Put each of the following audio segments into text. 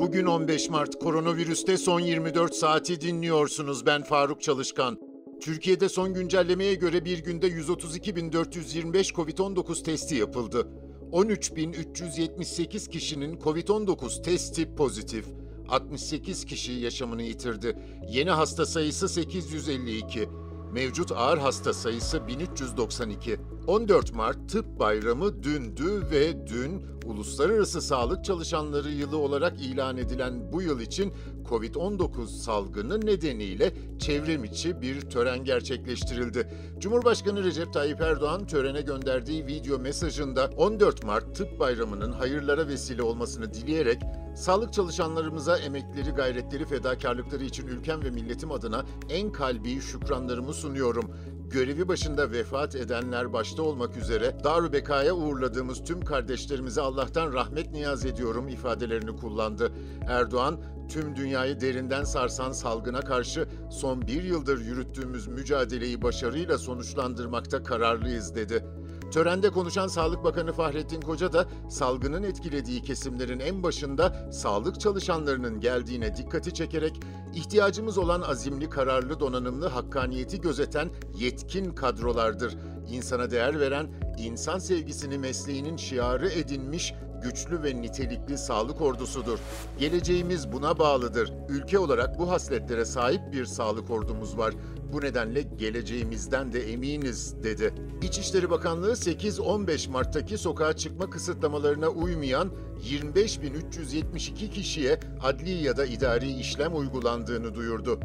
Bugün 15 Mart koronavirüste son 24 saati dinliyorsunuz. Ben Faruk Çalışkan. Türkiye'de son güncellemeye göre bir günde 132.425 COVID-19 testi yapıldı. 13.378 kişinin COVID-19 testi pozitif. 68 kişi yaşamını yitirdi. Yeni hasta sayısı 852. Mevcut ağır hasta sayısı 1392. 14 Mart Tıp Bayramı dündü ve dün Uluslararası Sağlık Çalışanları Yılı olarak ilan edilen bu yıl için COVID-19 salgını nedeniyle çevrim içi bir tören gerçekleştirildi. Cumhurbaşkanı Recep Tayyip Erdoğan törene gönderdiği video mesajında 14 Mart Tıp Bayramı'nın hayırlara vesile olmasını dileyerek sağlık çalışanlarımıza emekleri, gayretleri, fedakarlıkları için ülkem ve milletim adına en kalbi şükranlarımı sunuyorum görevi başında vefat edenler başta olmak üzere Darü Beka'ya uğurladığımız tüm kardeşlerimize Allah'tan rahmet niyaz ediyorum ifadelerini kullandı. Erdoğan, tüm dünyayı derinden sarsan salgına karşı son bir yıldır yürüttüğümüz mücadeleyi başarıyla sonuçlandırmakta kararlıyız dedi. Törende konuşan Sağlık Bakanı Fahrettin Koca da salgının etkilediği kesimlerin en başında sağlık çalışanlarının geldiğine dikkati çekerek ihtiyacımız olan azimli, kararlı, donanımlı, hakkaniyeti gözeten yetkin kadrolardır. İnsana değer veren, insan sevgisini mesleğinin şiarı edinmiş güçlü ve nitelikli sağlık ordusudur. Geleceğimiz buna bağlıdır. Ülke olarak bu hasletlere sahip bir sağlık ordumuz var. Bu nedenle geleceğimizden de eminiz, dedi. İçişleri Bakanlığı 8-15 Mart'taki sokağa çıkma kısıtlamalarına uymayan 25.372 kişiye adli ya da idari işlem uygulandığını duyurdu.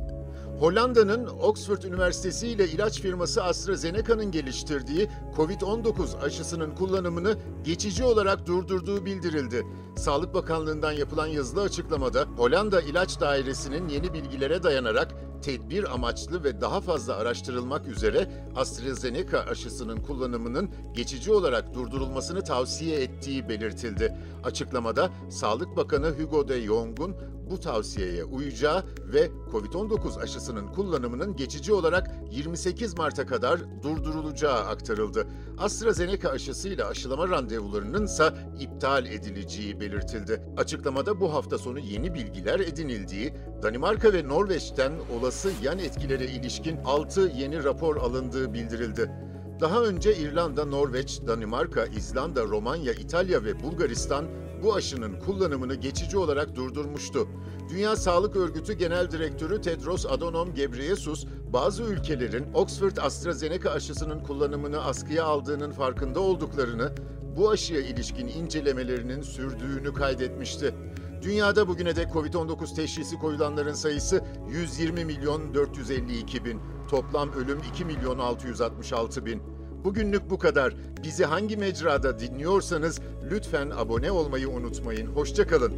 Hollanda'nın Oxford Üniversitesi ile ilaç firması AstraZeneca'nın geliştirdiği COVID-19 aşısının kullanımını geçici olarak durdurduğu bildirildi. Sağlık Bakanlığı'ndan yapılan yazılı açıklamada Hollanda İlaç Dairesi'nin yeni bilgilere dayanarak tedbir amaçlı ve daha fazla araştırılmak üzere AstraZeneca aşısının kullanımının geçici olarak durdurulmasını tavsiye ettiği belirtildi. Açıklamada Sağlık Bakanı Hugo de Jong'un bu tavsiyeye uyacağı ve COVID-19 aşısının kullanımının geçici olarak 28 Mart'a kadar durdurulacağı aktarıldı. AstraZeneca aşısıyla aşılama randevularının ise iptal edileceği belirtildi. Açıklamada bu hafta sonu yeni bilgiler edinildiği, Danimarka ve Norveç'ten olası yan etkilere ilişkin 6 yeni rapor alındığı bildirildi. Daha önce İrlanda, Norveç, Danimarka, İzlanda, Romanya, İtalya ve Bulgaristan bu aşının kullanımını geçici olarak durdurmuştu. Dünya Sağlık Örgütü Genel Direktörü Tedros Adhanom Ghebreyesus, bazı ülkelerin Oxford AstraZeneca aşısının kullanımını askıya aldığının farkında olduklarını, bu aşıya ilişkin incelemelerinin sürdüğünü kaydetmişti. Dünyada bugüne dek COVID-19 teşhisi koyulanların sayısı 120 milyon 452 bin. Toplam ölüm 2 milyon 666 bin. Bugünlük bu kadar. Bizi hangi mecrada dinliyorsanız lütfen abone olmayı unutmayın. Hoşçakalın.